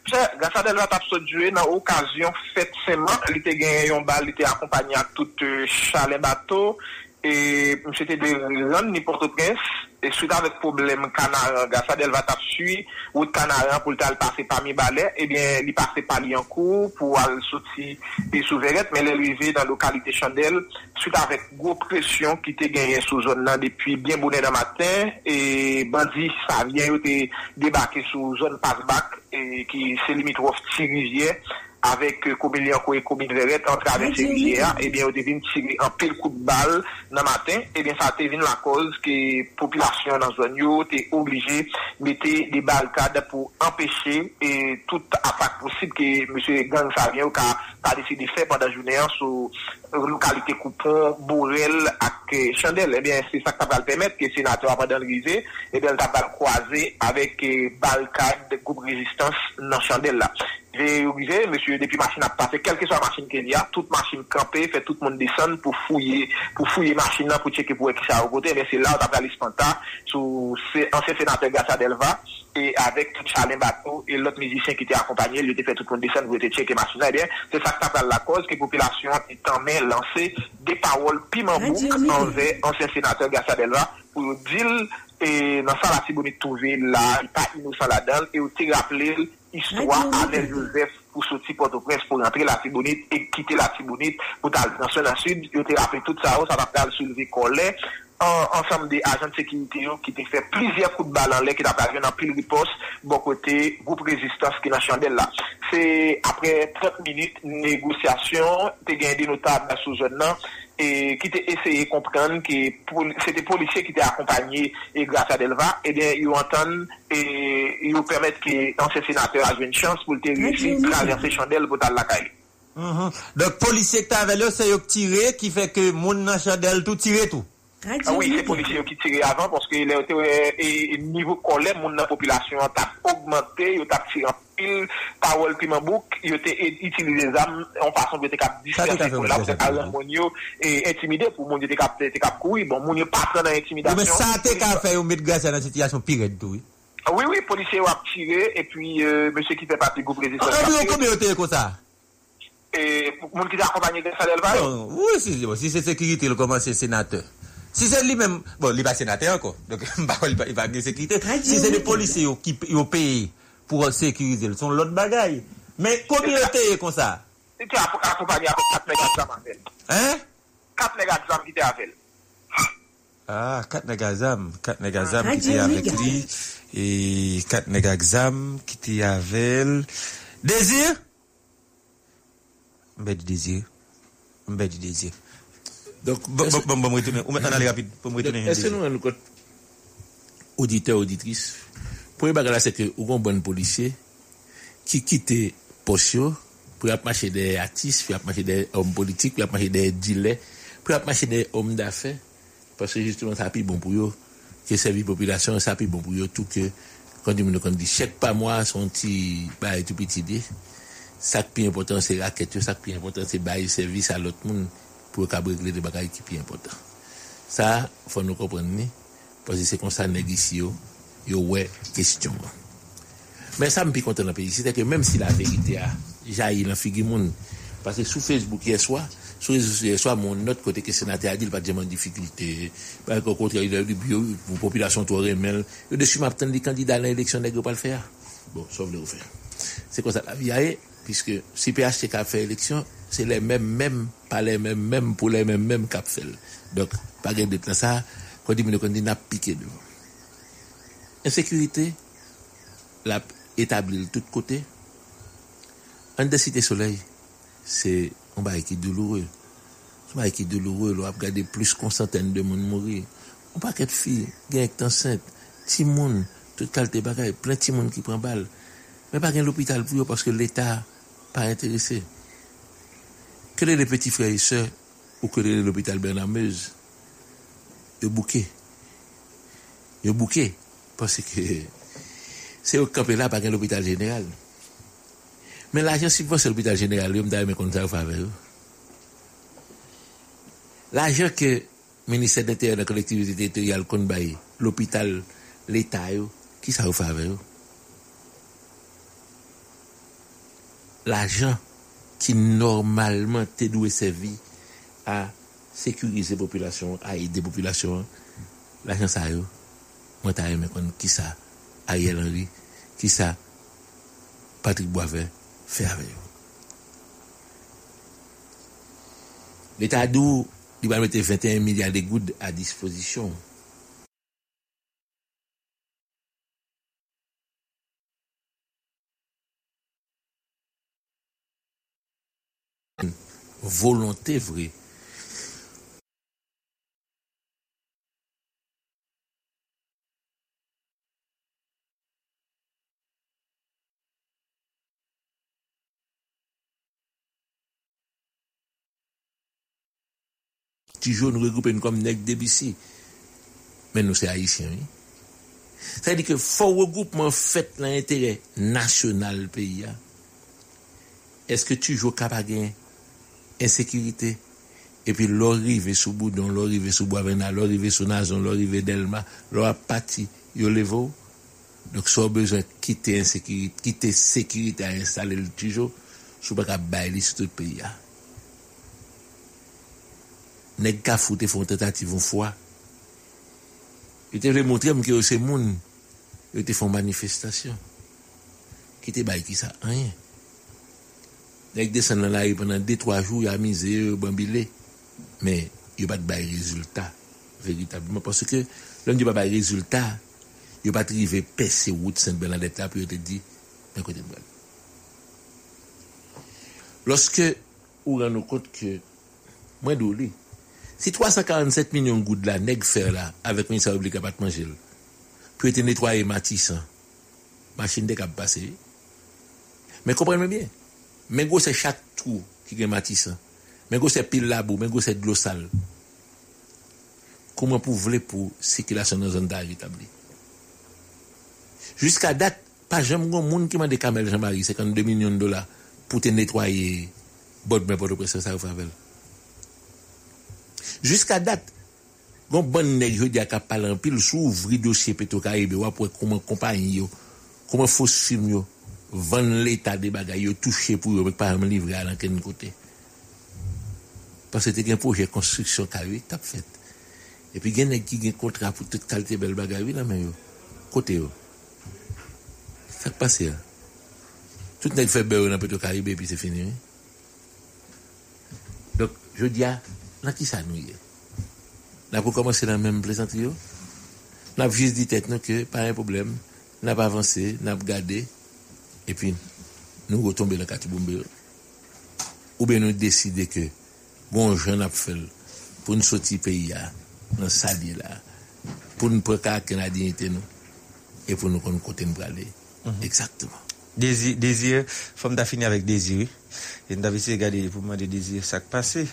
Pse, gasa del vat ap so djwe nan okasyon fet seman, li te genye yon bal, li te akompany a tout euh, chale bato, E pou chete de rizan, ni Port-au-Prince, e souda vek problem kanaran, gasa del va tap sui, wout kanaran pou lta l pase pa mi balè, ebyen li pase pa li an kou, pou al soti pe souveret, men lè rive dan lokalite chandel, souda vek gwo presyon ki te genyen sou zon nan depi bien bonè nan matin, e bandi sa vyen yo te debake sou zon pasbak, e ki se limit wof ti rivye, avèk euh, koumil yankou e koumil veret an travesse rivye a, eh ebyen ou devin tire an pil kout bal nan matin, eh ebyen sa te vin la koz ki populasyon nan zon yo te oblige mette de balkade pou empèche e eh, tout afak posib ki monsye gang sa vyen ou ka, ka desi de fè pandan jounè an sou localité Coupon, Bourrel et Chandel. Eh bien, c'est ça qui va permettre que le sénateur pendant le risé, eh bien, va croiser avec barricade de groupe résistance dans Chandel là. Obligé, monsieur, depuis machine a passé, quelle que soit la machine qu'il y a, toute machine campée, fait tout le monde descendre pour fouiller, pour fouiller machine là, pour checker pour qui ça a côté, mais c'est là où on a l'Ispanta, sous ancien sénateur Gassa Delva, et avec tout Charlin Bateau et l'autre musicien qui était accompagné, il était fait tout le monde descendre, vous étiez checké machin. Eh bien, c'est ça que la cause, que la population est en main lancée des paroles piment envers ancien sénateur Gassa Delva pour dire, et dans ça, la si bonne trouver là, pas innocent là-dedans, et aussi rappeler l'histoire avec Joseph pour sortir Port-au-Prince, pour rentrer la Tibonite et quitter la Tibonite pour aller dans le sud. Il te rappelé tout ça, ça va faire soulever collet, ansam de ajan sekinite yo ki te fè plizye kout balan lè ki ta pavyon an pil ripos bo kote goup rezistans ki nan chandel la. Se apre 30 minute negosyasyon te gen de notab sou zon nan e ki te eseye kompran ki se te polisye ki te akompanyi e grasa delva, e den yo anton e yo permèt ki anse senatèr ajwen chans pou te resi traverse chandel pou tal lakay. Dok polisye ki ta avè lè se yo ktire ki fè ke moun nan chandel tout tire tout? Ah, ah oui, se polisyon ki tire avan, porske euh, nivou kolem moun nan populasyon an tap augmente, yo tap tire an pil, parol priman bouk, yo te itilize zam, an fason yo te kap disperse pou la, pou te kap moun yo intimide, pou moun yo te kap koui, bon moun yo patre nan intimidasyon. Yo men sa te ka fè yo met grase nan sityasyon piret doui. Ah oui, oui, polisyon wap tire, e puis monsye ki fè pati goup rezistans. An yon komi yo te kon sa? Moun ki te akompanyi de sa del val? Non, oui, si se sekirite, lo koman se senate. Si se li men, bon li ba senate anko, donk mba wè li ba gen sekrite, si se li polise yo, ki yo peye pou sekurize, son lot bagay. Men komi yo teye kon sa? Se ki akompany akon kat negat zam anvel. Hein? Kat negat zam ki te anvel. Ah, kat negat zam, kat negat zam ki te avek li, e kat negat zam ki te avel. Dezir? Mbe di dezir. Mbe di dezir. Donc, bon, bon, bon, bon. Ou men nan ale rapide, pou mwen retene. Est-ce que nous, nous, côté auditeur, auditrice, premier bagage c'est que, ou un bon policier, qui quitte Pocho, pour marcher des artistes, pour marcher des hommes politiques, pour marcher des dealers, pour marcher des hommes d'affaires, parce que justement, ça a plus bon pour eux, que servir population, ça a plus bon pour eux, tout que, quand ils me dit chèque pas moi, son petit, bah, tout petit ça qui est important, c'est raquette, ça qui est important, c'est bailler service à l'autre monde, pour qu'à régler des bagages qui est important. Ça, faut nous comprendre, parce que c'est comme ça, ici, yo, yo, ouais, question. Mais ça me pique content dans le pays, c'est que même si la vérité a jailli dans figure monde, parce que sur Facebook hier soir, sur hier soir, mon autre côté que sénateur a dit, il pas en difficulté, parce qu'au contraire, il a dit, pour la population, tout remel, yo, dessus, m'attend les candidats à l'élection, nèg yo pas le faire. Bon, sauf le refaire. C'est comme ça la vie a puisque si PHTK a fait élection, c'est les mêmes, mêmes, pas les mêmes, mêmes pour les mêmes, mêmes cap fait. Donc, pas de ça, quand quand dit, n'a piqué devant. Insécurité, la établi de tous côtés. En de cité soleil, c'est un bail qui est douloureux. Un bail qui est douloureux. On a regardé plus qu'une centaine de monde mourir. On paquet de filles, est enceinte, petit monde, tout qualité bagaille, plein de monde qui prend balle. Mais pas l'hôpital pour eux parce que l'État pas intéressé. Kere le peti freye se, ou kere le l'hôpital Bernamez, yo bouke. Yo bouke, parce que se yo kape la pa gen l'hôpital general. Men la jen si pou se l'hôpital general, yo mda yon men konta ou fave yo. La jen ke Ministère de Terre de Collectivité Territoriale kon baye, l'hôpital, l'État yo, ki sa ou fave yo. La jen ki normalman te dwe sevi a sekurize populasyon, a ide populasyon, la jan sa yo, mwen ta yon men kon ki sa Ariel Henry, ki sa Patrick Boisvert fè avè yo. L'Etat dou, li ban mette 21 milyard de goud a disposisyon Volonté vraie. Toujours nous regrouper comme nèg débissé. Mais nous c'est haïtiens. oui. C'est-à-dire que fort regroupement fait l'intérêt national pays. hein. Est-ce que toujours capable ensekirite. Epi lor rive sou Boudon, lor rive sou Boavena, lor rive sou Nazon, lor rive Delma, lor ap pati yo levo. Dok sou bezwen kite ensekirite, kite sekirite a installe l tijo, sou baka bay li sou tout peyi ya. Neg ka foute fon tentativon fwa. Yo te vle montre mke yo se moun, yo te fon manifestasyon. Ki te bay ki sa anyen. Nèg descend dans la rue pendant 2-3 jours, il a misé, il bambilé. Mais il n'y a pas de résultat. Véritablement. Parce que l'homme dit pas de résultat. Il n'y a pas de percer route Sainte-Bernadette là, puis il te dit, mais balle. Lorsque vous rendez compte que, moi, d'ouli, si 347 millions de gouttes là, faire là, avec le ministère public à pas manger, puis être nettoyer Matisse, machine de. Mais comprenez bien. men go se chak tou ki gen matisan, men go se pil labou, men go se glosal. Kouman pou vle pou sikilasyon nan zon da evitabli. Jiska dat, pa jem goun moun ki man de kamel Jean-Marie 52 milyon dola pou te netwaye bod men bod opresyon sa ou favel. Jiska dat, goun bon neg yo di akap palan pil sou ouvri dosye peto karebe wapwe kouman kompanyi yo, kouman fos film yo, vendre l'état des bagailles, yo touché pour yo, mais pas me livrer à l'enquête côté. Parce que c'était un projet de construction carré, tap fait. Et puis, il y a qui ont un contrat pour toute qualité belle bagaille, là, mais yo, côté yo. Ça passe, là. Tout n'est fait beurre dans le Caribé, puis c'est fini. Hein? Donc, je dis, à, là, qui ça nous y est? Là, pour commencer la même plaisanterie, là, juste dit tête, non, que, pas un problème, n'a pas avancé, n'a pas gardé, gade, e pi nou go tombe nan kati boumbe yo. Ou ben nou deside ke, bon jen ap fel, pou nou soti peyi ya, nan sali la, pou nou prekake nan dignite nou, e pou nou kon kote nou brale. Exactement. Désir, désir, fòm da fini avèk désir, e n davise gade pou mwen de désir sak pase,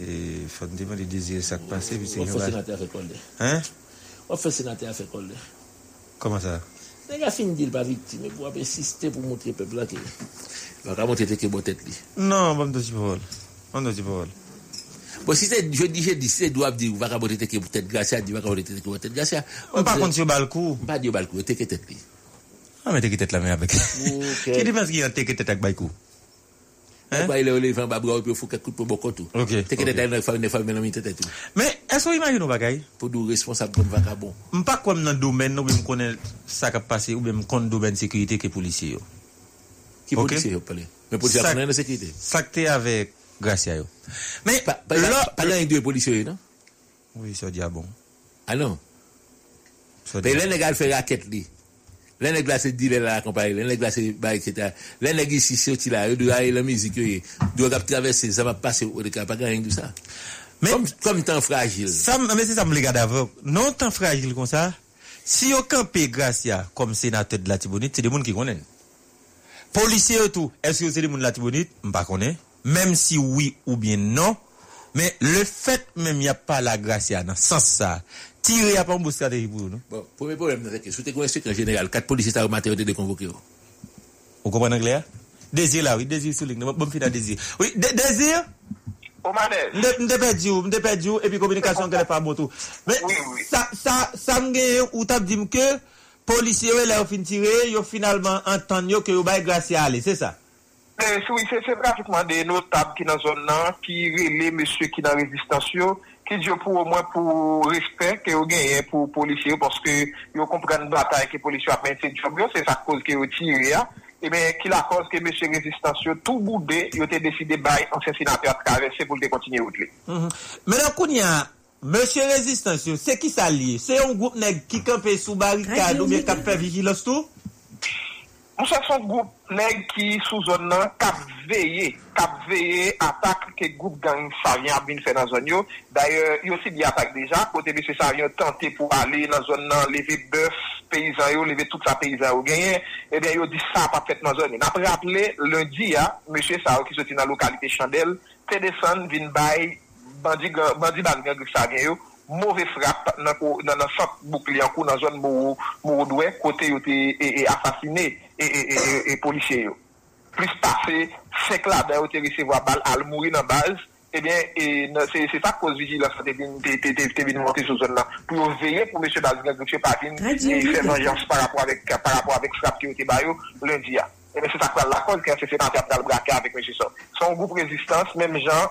e fòm de mwen de désir sak pase, pi se On senate a fè kolde. Hein? On fè senate a fè kolde. Koman sa? Nèg a fin dil pa viktime pou ap insiste pou montre peuple la ke baka montre te ke botet li. Non, bon do di parol. Bon do di parol. Bon, si se, je di, je di, se do ap di ou baka botet te ke botet gracia, di baka botet te ke botet gracia. Mwen pa konti yo balkou. Mpa di yo balkou, te ke tet li. Ah, men teke tet la men avek. Ok. Ki di mas ki yon teke tet ak baykou? Hein? Ba ile ole van babra ou pe fou ket kout pou bokotou. Ok, Te ke ok. tet la ne fami nan mi tetet ou. Men, Esko imajin nou bagay? Podou responsab kon vakabon. Mpa kon nan domen nou be m konen sa kap pase ou be m kon domen sekurite ke polisye yo. Ki polisye yo pale? Men polisye konen nan sekurite? Sakte avek grasya yo. Men, palan yon dwe polisye yo, nan? Oui, so diya bon. Ah non? So diya bon. Pe lè nè gal fè raket li. Lè nè glasè di lè la kompare, lè nè glasè bay, etc. Lè nè gisi sè ti la, yo dwa yon mizik yo ye. Dwa kap travesse, sa va pase ou de kap, pa gan yon dwa sa. Comme comme temps fragile. Sa, men se sa m lega davok. Non tan fragil kon sa, si yo kampe Gracia kom senate de Latibonite, se de moun ki konen. Polisye yo tou, eske yo se de moun Latibonite, mpa konen. Mem si oui ou bien non, men le fet men y a pa la Gracia nan sans sa, tire y a pa mbou strategi pou nou. Bon, premier problème c'est que sous tes connaissez qu'en général, quatre policiers ça matin oh. Ou kompren anglè ya? Désir la, oui, désir sou lik, nan bon fina désir. Oui, de- désir, Mde pedi ou, mde pedi ou, epi komunikasyon kele pa motou. Men, sa mge ou tap di mke, polisye ou lè ou fin tire, yo finalman antan yo ke yo bay grasye ale, se sa? Eh, sou, se pratikman de nou tab ki nan zon nan, ki rele monsye ki nan rezistansyon, ki diyo pou ou mwen pou respect ke yo genye pou polisye ou, porske yo kompren batay ki polisye apmen se diyo, se sa kouz ki yo tire ya, Eh ebe ki la koz ke mèche rezistansyon tou boudè, yo te deside bay ansen sinatè a travesse pou te kontinye ou tle. Mè nan koun ya, mèche rezistansyon, se ki sa li? Se yon goup neg ki kampe sou barikad ou mè kap fè vijilos tou? Mwen se son goup neg ki sou zon nan kap veye, kap veye atak ke goup gang Savien bin fè nan zon yo. Daye, yo si di atak deja, kote bi Savien tante pou ale nan zon nan, leve bœuf, peyizan yo, leve tout sa peyizan yo genyen, eh ebyen yo di sa pa fèt nan zon yo. Na pre aple, lundi ya, mwen se ki soti nan lokalite Chandel, te desan vin bay bandi, bandi ban gang Savien yo, Mouve frap nan, nan, nan sak boukli an kou nan zon mou, mou dwe kote yo te e, e, asasine. e polisye yo. Plis pase, sek la da yo te resevo a bal, al mouri nan baz, ebyen, se sa koz vijilans te vin monte sou zon la. Pou yo veye pou mèche Bazilans, mèche Pavin, e fè venjans par rapport avèk srap ki yo te bayo, lundi ya. Ebe se sakwa la koz ki an se sepanti ap dal braka avèk mèche so. Son goup rezistans, mèm jan,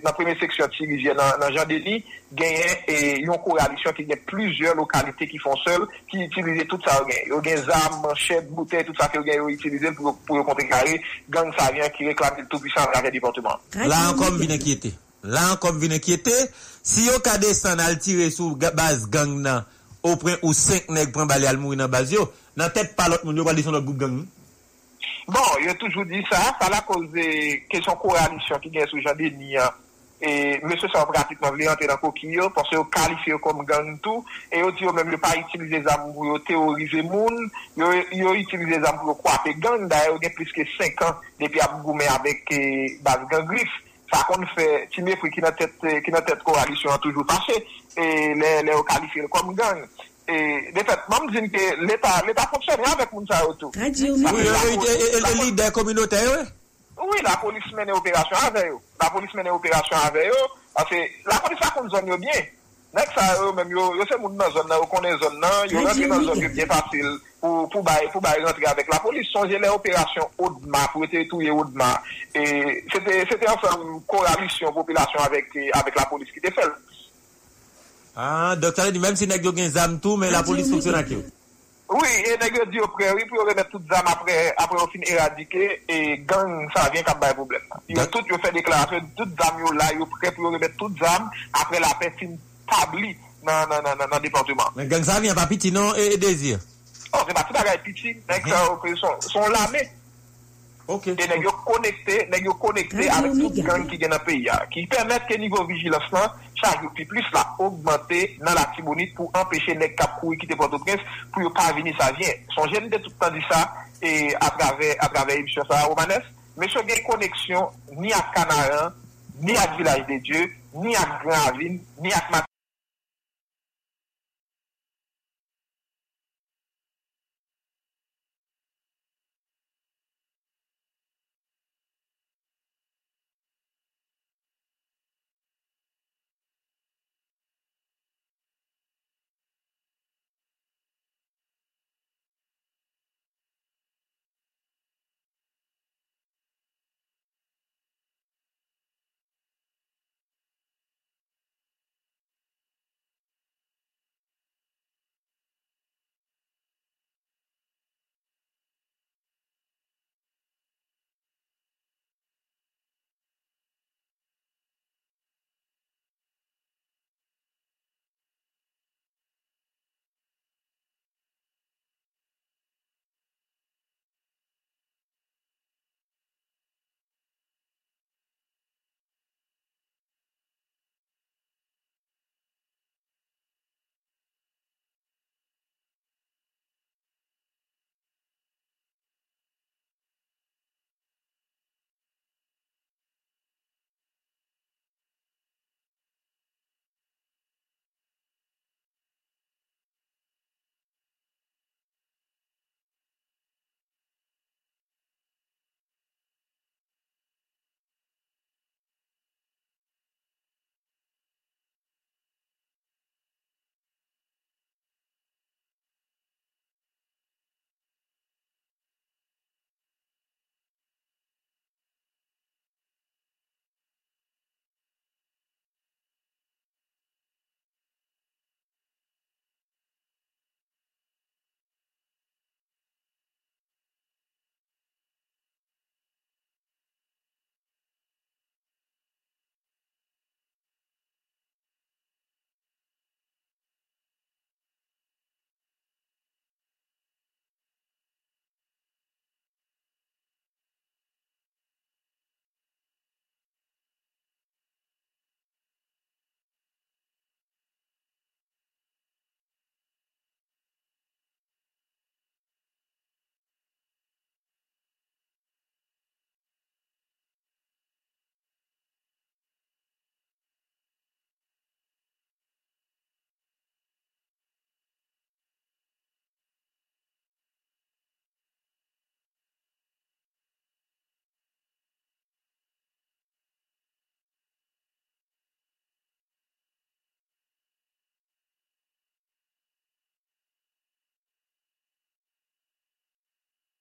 nan premè seksyon ti rivye nan jan deli, genyen yon koralisyon ki gen plüzyon lokalite ki fon sol, ki itilize tout sa yo gen. Yo gen zam, manchet, boutè, tout sa ki yo gen yo itilize pou yo kontekare gang sa vyen ki reklame tout pwisan rare departement. La an kom vin enkyete. La an kom vin enkyete. Si yo kade san al tire sou baz gang nan, ou pren ou 5 neg pren bali al mouri nan baz yo, nan tet palot moun yo wali son lot goup gang nou. Bon, yo toujou di sa, sa la koze kesyon koalisyon ki gen sou Jean Denis, an, e mese sa pratikman vle ante nan kokiyo, pwase yo kalife yo kom gang tou, e yo di yo menm yo pa itilize zam pou yo teorize moun, yo, yo itilize zam pou yo kwape gang, da yo gen plis ke 5 an, depi ap goumen avek eh, baz gang grif. Sa kon fè, ti me fwi ki nan tet, ki nan tet koalisyon an toujou fache, e le, le yo kalife yo kom gang. E, de fet, mam zin ke l'Etat l'Etat yon avèk moun sa yo tou. El li de kominote yo? Oui, la polis mène operasyon avè yo. La polis mène operasyon avè yo, ase la polis sa kon zon yo bien. Nek sa yo mèm yo, yo se moun nan zon nan, yo konen zon nan, yo rentre nan zon yo bien fasil pou pou bay rentre avèk La polis sonje le operasyon Oudma, pou ete touye Odma. Sete an son koralisyon, popilasyon avèk la polis ki te fel. Ah, dok sa le di menm si neg yo gen zam tou, men la polis foksyon ak yo. Oui, e neg yo di yo pre, oui, pou yo remet tout zam apre, apre yo fin eradike, e gang sa vyen kap bay problem. Yo tout yo fè deklarasyon, tout zam yo la, yo pre pou yo remet tout zam apre la pe fin tabli nan, nan, nan, nan nan departement. Men gang sa vyen pa piti non e, e dezir. Oh, se ba tout bagay piti, neg sa yo pre, son lame. Okay. E neg yo konekte, neg yo konekte avèk tout gang ki gen apè ya. Ki permèt ke nivou vigilans lan, chak yo pi plis la augmente nan la tibonit pou empèche neg kap kou ki te pote prens pou yo pa vini sa vyen. Son jen de toutan di sa, e atrave Ibsio Sara Romanes, men se gen koneksyon ni ak Kanaran, ni ak Vilaj de Dieu, ni ak Granvin, ni ak Matin.